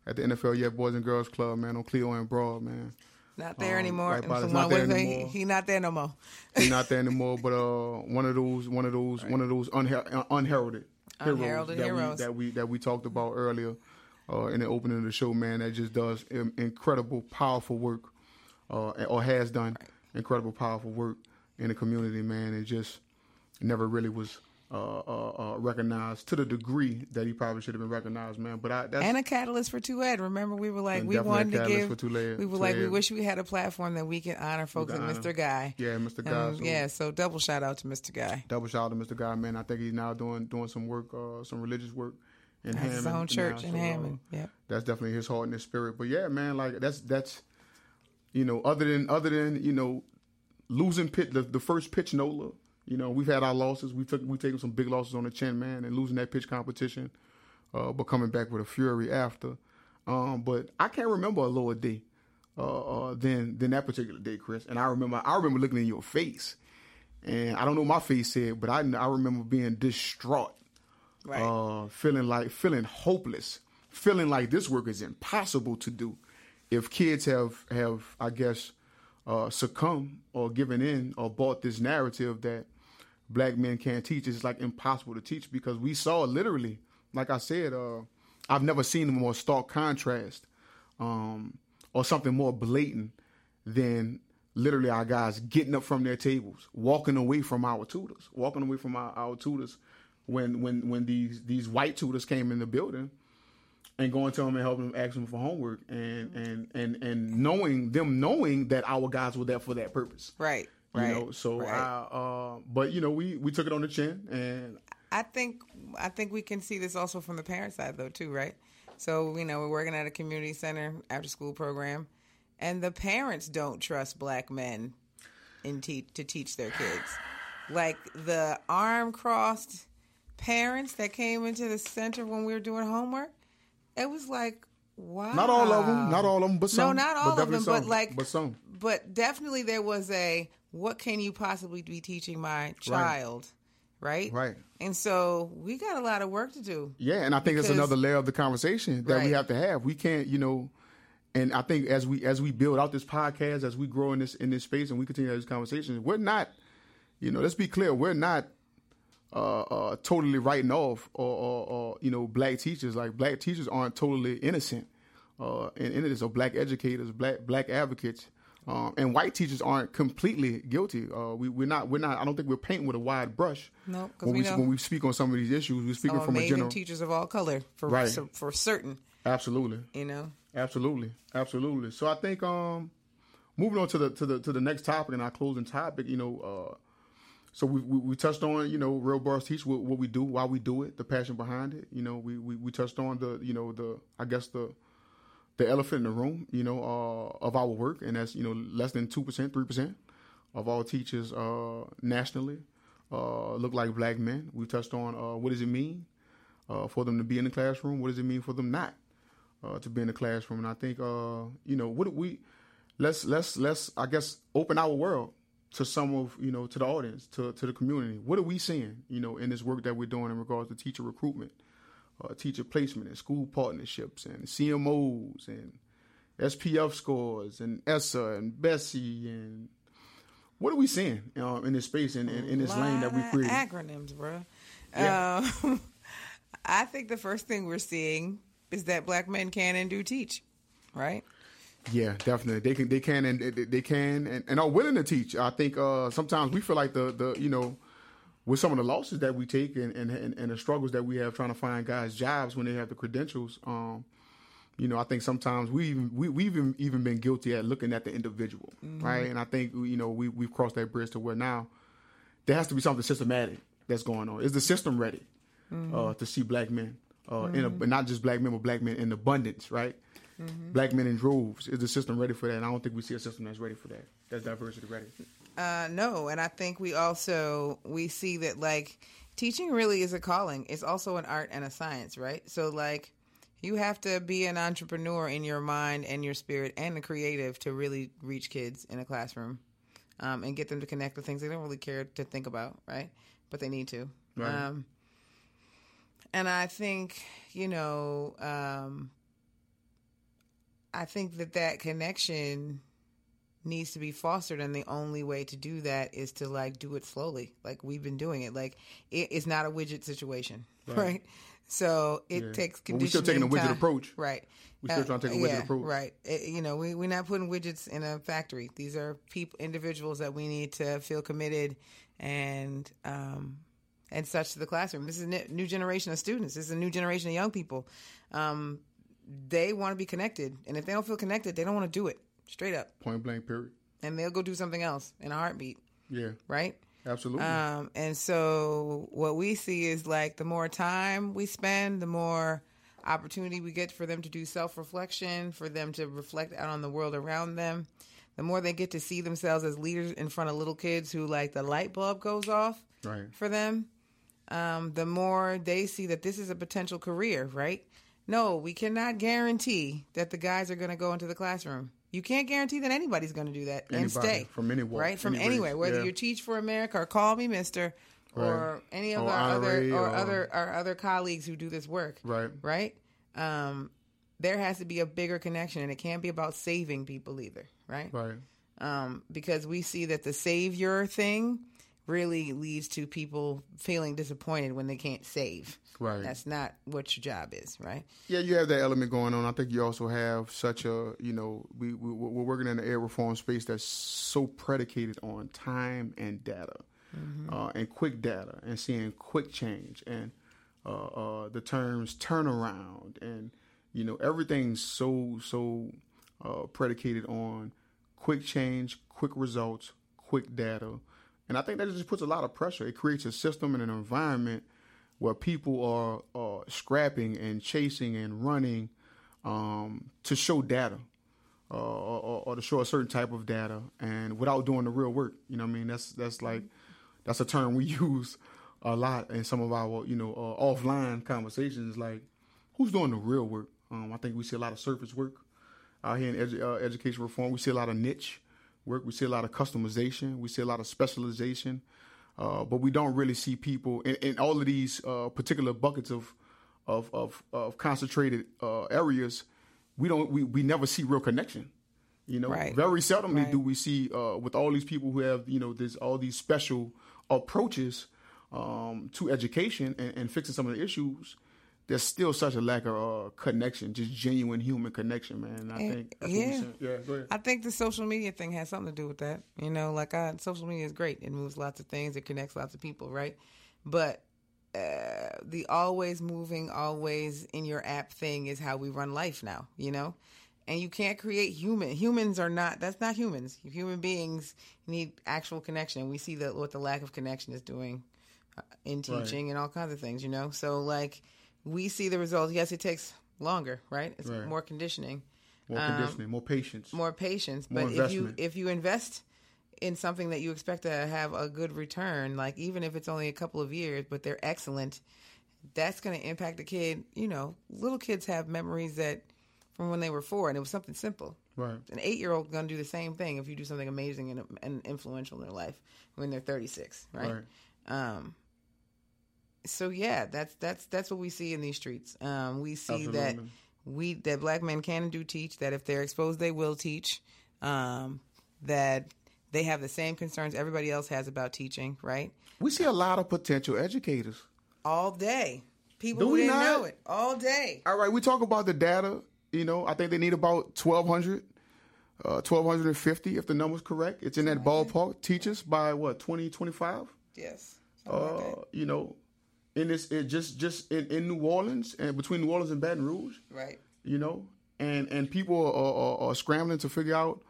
at the NFL YET Boys and Girls Club, man, on Clio and Broad, man. Not there Um, anymore. right, but it's From not one there anymore. He not there no more. He's not there anymore, but uh, one of those, one of those, one of those unher- uh, unheralded, heroes Unheralded that heroes. we that we that we talked about earlier uh, in the opening of the show. Man, that just does incredible, powerful work, uh, or has done incredible, powerful work in the community. Man, it just never really was uh, uh, uh, recognized to the degree that he probably should have been recognized, man. But I that's and a catalyst for To Ed. Remember, we were like, we wanted to catalyst give. Tulare- we were like, we wish we had a platform that we can honor folks like honor. Mr. Guy. yeah, Mr. Um, Guy. so yeah, so double shout out to Mr. Guy. double shout out to Mr. Guy, man. I think he's now doing doing some work, uh, some religious work in Hammond. his own church now, in so, uh, Hammond. Yep. that's definitely his heart and his spirit. But yeah, man, like that's that's you know, other than other than you know, losing pit the, the first pitch Nola. You know, we've had our losses. We took we taken some big losses on the chin, man, and losing that pitch competition, uh, but coming back with a fury after. Um, but I can't remember a lower day uh, uh, than than that particular day, Chris. And I remember I remember looking in your face, and I don't know what my face said, but I I remember being distraught Right. uh, feeling like feeling hopeless, feeling like this work is impossible to do. If kids have have I guess uh, succumbed or given in or bought this narrative that black men can't teach, it's like impossible to teach because we saw literally, like I said, uh, I've never seen a more stark contrast um, or something more blatant than literally our guys getting up from their tables, walking away from our tutors, walking away from our, our tutors when when when these these white tutors came in the building and going to them and helping them ask them for homework and and and and knowing them knowing that our guys were there for that purpose. right. You Right. know, so right. I, uh, but you know, we we took it on the chin, and I think I think we can see this also from the parent side though too, right? So you know we're working at a community center after school program, and the parents don't trust black men in te- to teach their kids. Like the arm crossed parents that came into the center when we were doing homework, it was like wow. not all of them, not all of them, but some. No, not all of them, definitely but like, but some. but definitely there was a what can you possibly be teaching my child, right? Right. And so we got a lot of work to do. Yeah, and I think that's another layer of the conversation that we have to have. We can't, you know, and I think as we as we build out this podcast, as we grow in this in this space, and we continue these conversations, we're not, you know, let's be clear, we're not uh, uh, totally writing off or, or, or you know black teachers. Like black teachers aren't totally innocent uh, in, in this, or black educators, black black advocates. Um, and white teachers aren't completely guilty. Uh, we, we're not. We're not. I don't think we're painting with a wide brush. No, 'cause when we we, when we speak on some of these issues, we're speaking from a general. teachers of all color for Right. so- for certain. Absolutely, You know, absolutely, absolutely. So I think um, moving on to the to the to the next topic and our closing topic, you know, uh, so we, we we touched on you know Real Bros Teach what, what we do, why we do it, the passion behind it. You know, we, we we touched on the you know the I guess the the elephant in the room, you know, uh, of our work, and that's you know less than two percent, three percent of all teachers uh, nationally uh, look like black men. We touched on uh, what does it mean uh, for them to be in the classroom? What does it mean for them not uh, to be in the classroom? And I think you know what we let's let's let's I guess open our world to some of you know to the audience to to the community. What are we seeing you know in this work that we're doing in regards to teacher recruitment, uh, teacher placement, and school partnerships, and CMOs, and SPF scores, and ESSA, and BESE, and what are we seeing uh, in this space in, in, in this lane that we created? acronyms, bro. Yeah. Um, I think the first thing we're seeing is that black men can and do teach, right? Yeah, definitely. They can, they can, and they- can, and, and are willing to teach. I think uh, sometimes we feel like the, the, you know, with some of the losses that we take and, and, and, the struggles that we have trying to find guys jobs when they have the credentials. Um, you know, I think sometimes we even we we've even, even been guilty at looking at the individual, right? And I think you know we we've crossed that bridge to where now there has to be something systematic that's going on. Is the system ready uh, to see black men uh, in a, not just black men, but black men in abundance, right? Black men in droves. Is the system ready for that? And I don't think we see a system that's ready for that. That's diversity ready. Uh, no, and I think we also we see that like teaching really is a calling. It's also an art and a science, right? So like you have to be an entrepreneur in your mind and your spirit and a creative to really reach kids in a classroom um, and get them to connect with things they don't really care to think about, right? But they need to. Right. Um, and I think you know, um, I think that that connection needs to be fostered and the only way to do that is to like do it slowly like we've been doing it like it is not a widget situation right, so it Yeah. takes But we're still taking a widget time. approach. right we're still trying to take a widget yeah, approach. right It- you know we, we're not putting widgets in a factory these are people individuals that we need to feel committed and um and such to the classroom. This is a new generation of students. This is a new generation of young people. Um, they want to be connected, and if they don't feel connected, they don't want to do it. Straight up, point blank, period. And they'll go do something else in a heartbeat. Yeah. Right. Absolutely. Um, and so what we see is like the more time we spend, the more opportunity we get for them to do self reflection, for them to reflect out on the world around them. The more they get to see themselves as leaders in front of little kids who like the light bulb goes off right. for them, um, the more they see that this is a potential career, right? No, we cannot guarantee that the guys are going to go into the classroom. You can't guarantee that anybody's going to do that Anybody, and stay from anywhere, right? From any anywhere, whether yeah. you teach for America or call me Mister, or any of Or our other or or- other our other colleagues who do this work, Right. right? Um, there has to be a bigger connection, and it can't be about saving people either, right? Right. Um, because we see that the savior thing really leads to people feeling disappointed when they can't save. Right. That's not what your job is, right? Yeah, you have that element going on. I think you also have such a, you know, we, we we're working in an ed reform space that's so predicated on time and data, uh, and quick data, and seeing quick change, and uh, uh, the terms turnaround, and you know everything's so so uh, predicated on quick change, quick results, quick data, and I think that just puts a lot of pressure. It creates a system and an environment where people are, are scrapping and chasing and running um, to show data uh, or, or to show a certain type of data and without doing the real work. You know what I mean? That's that's like that's a term we use a lot in some of our you know uh, offline conversations. Like who's doing the real work? Um, I think we see a lot of surface work out here in edu- uh, education reform. We see a lot of niche work. We see a lot of customization. We see a lot of specialization. Uh, but we don't really see people in, in all of these uh, particular buckets of of of, of concentrated uh, areas. We don't we, we never see real connection. You know, Right. very seldomly Right. do we see uh, with all these people who have you know this all these special approaches um, to education and, and fixing some of the issues. There's still such a lack of uh, connection, just genuine human connection, man. I And- think that's what yeah. Yeah, go ahead. I think the social media thing has something to do with that. You know, like I, social media is great. It moves lots of things. It connects lots of people, right? But uh, the always moving, always in your app thing is how we run life now. You know, and you can't create human. Humans are not. That's not humans. Human beings need actual connection. We see that what the lack of connection is doing uh, in teaching and all kinds of things. You know, so like we see the results. Yes, it takes longer, right? It's Right. more conditioning More conditioning, more patience. um, more patience. More But if you if you invest in something that you expect to have a good return, like even if it's only a couple of years, but they're excellent, that's going to impact the kid. You know, little kids have memories that from when they were four, and it was something simple. Right. An eight year old going to do the same thing if you do something amazing and, and influential in their life when they're thirty six, right? Right. Um. So yeah, that's that's that's what we see in these streets. Um, we see that we that black men can and do teach. That if they're exposed, they will teach. Um, that they have the same concerns everybody else has about teaching. Right, We see a lot of potential educators. all day. People Do who we didn't not? know it all day. All right, we talk about the data. You know, I think they need about 1,200, uh, 1,250, if the number's correct. It's in that ballpark. Teachers by what, 2025? Yes. like Uh, you know, in this, it just just in, in New Orleans and between New Orleans and Baton Rouge, Right. you know, and and people are, are, are scrambling to figure out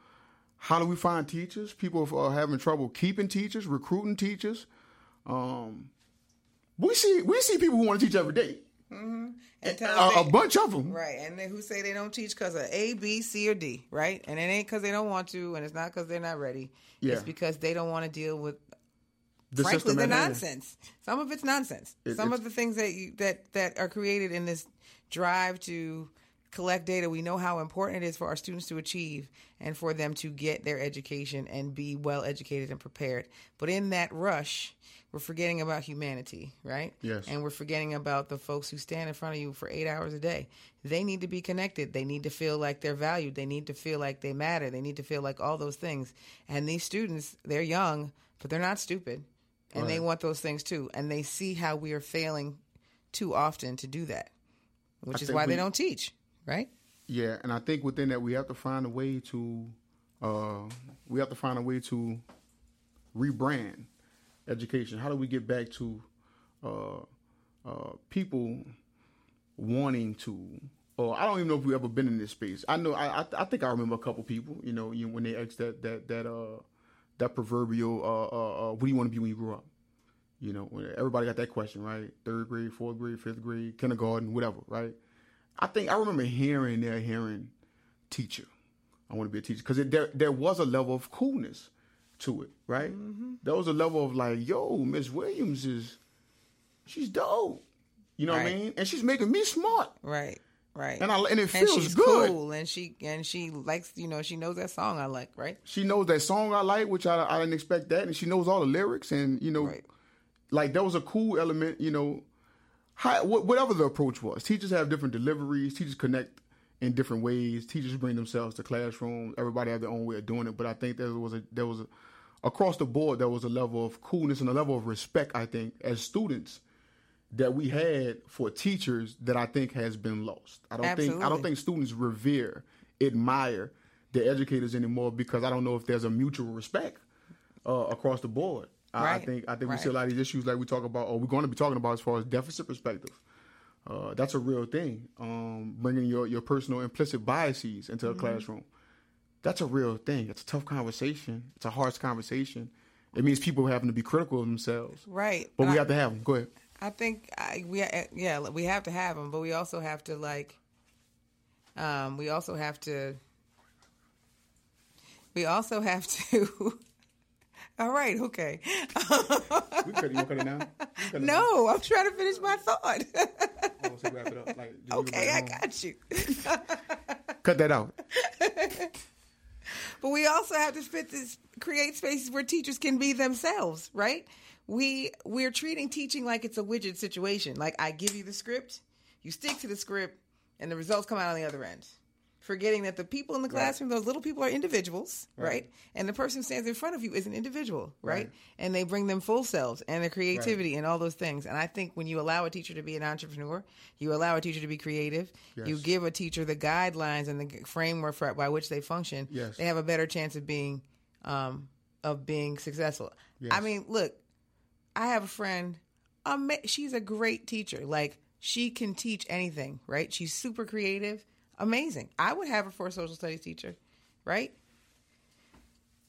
how do we find teachers. People are having trouble keeping teachers, recruiting teachers. Um, we see we see people who want to teach every day. And A, a bunch of them. Right, and they, who say they don't teach because of A, B, C, or D, right? And it ain't because they don't want to, and it's not because they're not ready. Yeah. It's because they don't want to deal with, The frankly, the nonsense. Some of it's nonsense. It- Some it's- of the things that you, that that are created in this drive to collect data, we know how important it is for our students to achieve and for them to get their education and be well educated and prepared. But in that rush, we're forgetting about humanity, right? Yes. And we're forgetting about the folks who stand in front of you for eight hours a day. They need to be connected. They need to feel like they're valued. They need to feel like they matter. They need to feel like all those things. And these students, they're young, but they're not stupid. And they want those things too. And they see how we are failing too often to do that, which is why we- they don't teach, right? Yeah, and I think within that we have to find a way to uh, we have to find a way to rebrand education. How do we get back to uh, uh, people wanting to. Or I don't even know if we've ever been in this space. I know. I I, I think I remember a couple people. You know, you know, when they asked that that that uh that proverbial uh, uh, uh what do you want to be when you grow up? You know, everybody got that question, right? Third grade, fourth grade, fifth grade, kindergarten, whatever, right? I think I remember hearing there, hearing teacher. I want to be a teacher because there there was a level of coolness to it, right? Mm-hmm. There was a level of like, yo, Miss Williams is, she's dope. You know right. what I mean? And she's making me smart. Right. Right. And I and it feels and she's good. Cool and she and she likes you know she knows that song I like right. She knows that song I like, which I I didn't expect that, and she knows all the lyrics, and you know, right. like that was a cool element. You know, how, whatever the approach was, teachers have different deliveries. Teachers connect in different ways. Teachers bring themselves to classroom. Everybody have their own way of doing it, but I think there was a there was a across the board there was a level of coolness and a level of respect. I think as students that we had for teachers that I think has been lost. I don't Absolutely. think I don't think students revere, admire the educators anymore because I don't know if there's a mutual respect uh, across the board. Right. I, think I think right. we see a lot of these issues like we talk about, or we're going to be talking about as far as deficit perspective. Uh, that's a real thing. Um, bringing your, your personal implicit biases into a mm-hmm. classroom. That's a real thing. It's a tough conversation. It's a harsh conversation. It means people having to be critical of themselves. Right. But we have to have them. Go ahead. I think I, we yeah we have to have them, but we also have to like, um, we also have to, we also have to. all right, okay. we could, you cut it now? No, I'm trying to finish my thought. oh, so wrap it up. Like, okay, I got you. cut that out. But we also have to fit this, create spaces where teachers can be themselves, right? we we're treating teaching like it's a widget situation. Like I give you the script, you stick to the script, and the results come out on the other end. Forgetting that the people in the classroom, right. those little people are individuals, right. right. And the person who stands in front of you is an individual, right? right. And they bring them full selves and their creativity and all those things. And I think when you allow a teacher to be an entrepreneur, you allow a teacher to be creative, yes. you give a teacher the guidelines and the framework for, by which they function, yes. they have a better chance of being um, of being successful. Yes. I mean, look, I have a friend. Um, she's a great teacher. Like she can teach anything, right? She's super creative, amazing. I would have her for a social studies teacher, right?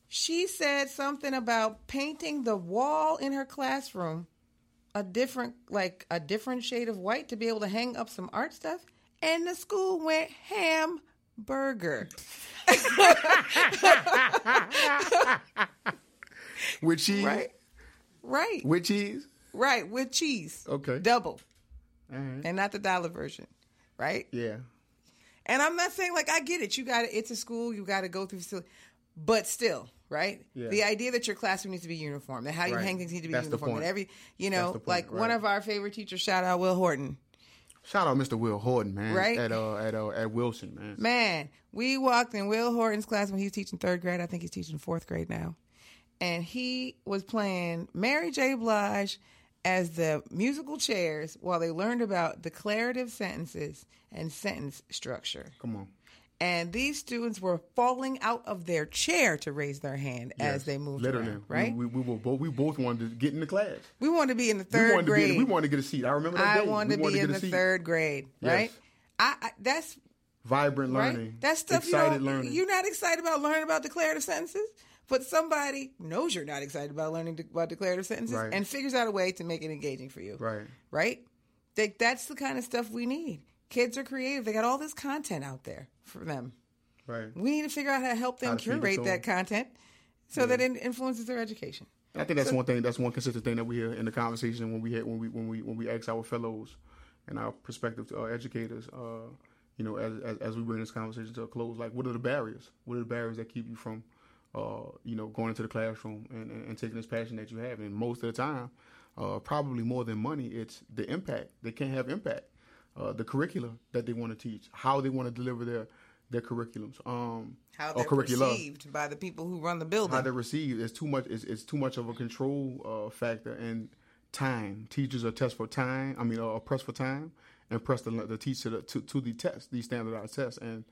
She said something about painting the wall in her classroom a different, like a different shade of white to be able to hang up some art stuff, and the school went hamburger. Which she right Right. With cheese? Right, with cheese. Okay. Double. And not the dollar version. Right? Yeah. And I'm not saying like I get it. You got it's a school, you got to go through but still, right? Yeah. The idea that your classroom needs to be uniform, that how you right. hang things need to be That's uniform, and every, you know, like right. one of our favorite teachers, shout out Will Horton. Shout out Mr. Will Horton, man. Right at uh, at uh, at Wilson, man. Man, we walked in Will Horton's class when he was teaching third grade. I think he's teaching fourth grade now and he was playing Mary J. Blige as the musical chairs while they learned about declarative sentences and sentence structure. Come on. And these students were falling out of their chair to raise their hand yes, as they moved literally. around. Right? We, we, we, both, we both wanted to get in the class. We wanted to be in the third we grade. Be, we wanted to get a seat. I remember that I day. wanted to be in the third grade. Right? Yes. I, I, that's vibrant learning. Right? That's stuff excited you learning. You're not excited about learning about declarative sentences? But somebody knows you're not excited about learning de- about declarative sentences right. and figures out a way to make it engaging for you. Right. Right? They, that's the kind of stuff we need. Kids are creative. They got all this content out there for them. Right. We need to figure out how to help them curate that content so yeah. that it influences their education. I think that's so, one thing. That's one consistent thing that we hear in the conversation when we hit, when we when we when we ask our fellows and our prospective uh, educators. Uh, you know, as, as, as we bring this conversation to a close, like what are the barriers? What are the barriers that keep you from uh, you know, going into the classroom and, and, and, taking this passion that you have. And most of the time, uh, probably more than money, it's the impact. They can't have impact. Uh, the curricula that they want to teach, how they want to deliver their their curriculums, um, how they're perceived by the people who run the building. How they're received is too much. It's, it's too much of a control uh, factor and time. Teachers are test for time. I mean, are pressed for time and press the, the teacher to, to, to the test, these standardized tests, and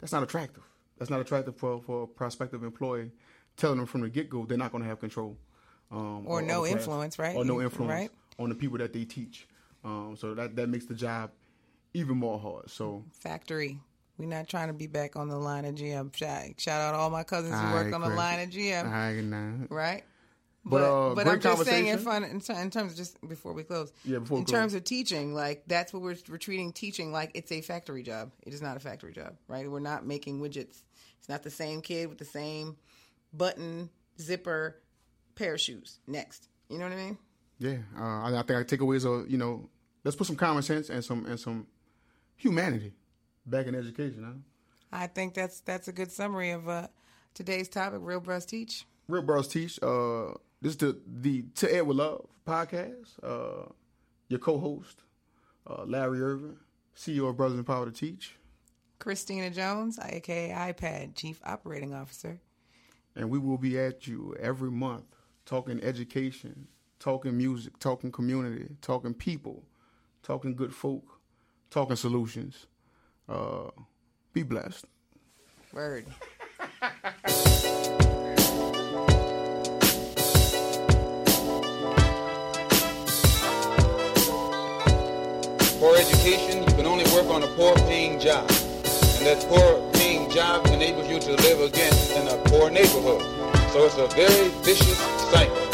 that's not attractive. That's not attractive for, for a prospective employee. Telling them from the get go they're not going to have control. Um, or, or no influence, right? Or no influence. Right. on the people that they teach. Um, so that that makes the job even more hard. So factory. We're not trying to be back on the line of GM. Shout out all my cousins who work on the line of GM. I, right? But, uh, but I'm just saying in fun in, in, terms of just before we close. Yeah, before in terms of teaching, like that's what we're we're treating teaching like it's a factory job. It is not a factory job, right? We're not making widgets. It's not the same kid with the same button, zipper, pair of shoes. Next, you know what I mean? Yeah, uh, I, I think our takeaways are you know let's put some common sense and some and some humanity back in education. Huh? I think that's that's a good summary of uh, today's topic. Real Bros Teach. Real Bros Teach. Uh, this is the the To Ed with Love podcast. Uh, your co-host, uh, Larry Irvin, CEO of Brothers Empowered to Teach. Christina Jones, aka iPad Chief Operating Officer. And we will be at you every month talking education, talking music, talking community, talking people, talking good folk, talking solutions. Uh, be blessed. Word. For education, you can only work on a poor paying job. That poor paying job enables you to live again in a poor neighborhood. So it's a very vicious cycle.